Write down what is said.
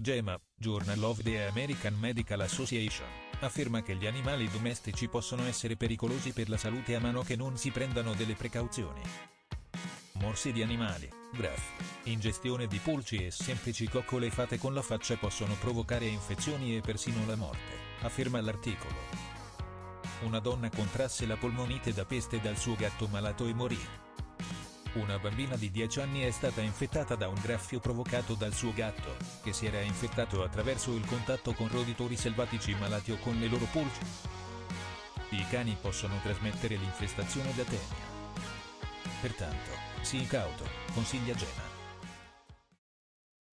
GEMA, Journal of the American Medical Association, afferma che gli animali domestici possono essere pericolosi per la salute a mano che non si prendano delle precauzioni. Morsi di animali, graff, ingestione di pulci e semplici coccole fatte con la faccia possono provocare infezioni e persino la morte, afferma l'articolo. Una donna contrasse la polmonite da peste dal suo gatto malato e morì. Una bambina di 10 anni è stata infettata da un graffio provocato dal suo gatto, che si era infettato attraverso il contatto con roditori selvatici malati o con le loro pulci. I cani possono trasmettere l'infestazione da tenia. Pertanto, sii cauto, consiglia Gena.